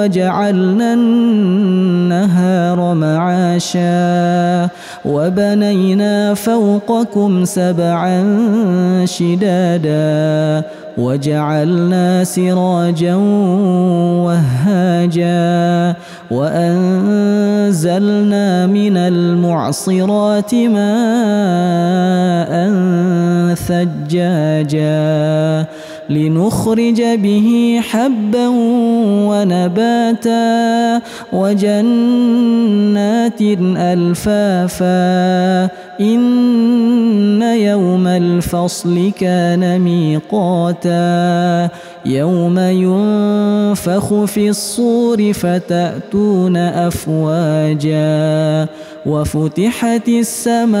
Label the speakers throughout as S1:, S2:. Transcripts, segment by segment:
S1: وجعلنا النهار معاشا وبنينا فوقكم سبعا شدادا وجعلنا سراجا وهاجا وأنزلنا من المعصرات ماء ثجاجا لنخرج به حبا ونباتا وجنات ألفافا إن يوم الفصل كان ميقاتا يوم ينفخ في الصور فتأتون أفواجا وفتحت السماء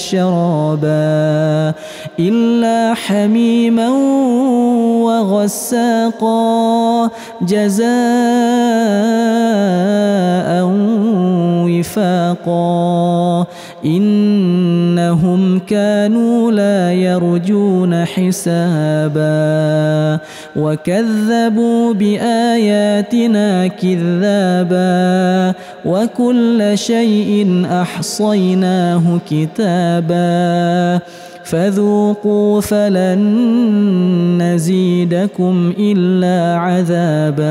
S1: شرابا إلا حميما وغساقا جزاء وفاقا إنهم كانوا لا يرجون حسابا وكذبوا بآياتنا كذابا وكل شيء أحصيناه كتابا فذوقوا فلن نزيدكم إلا عذابا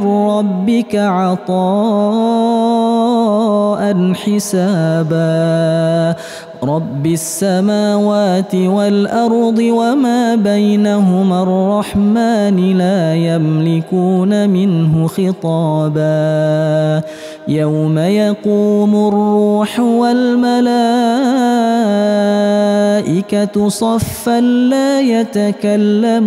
S1: من ربك عطاء حسابا. رب السماوات والأرض وما بينهما الرحمن لا يملكون منه خطابا. يوم يقوم الروح والملائكة صفا لا يتكلمون.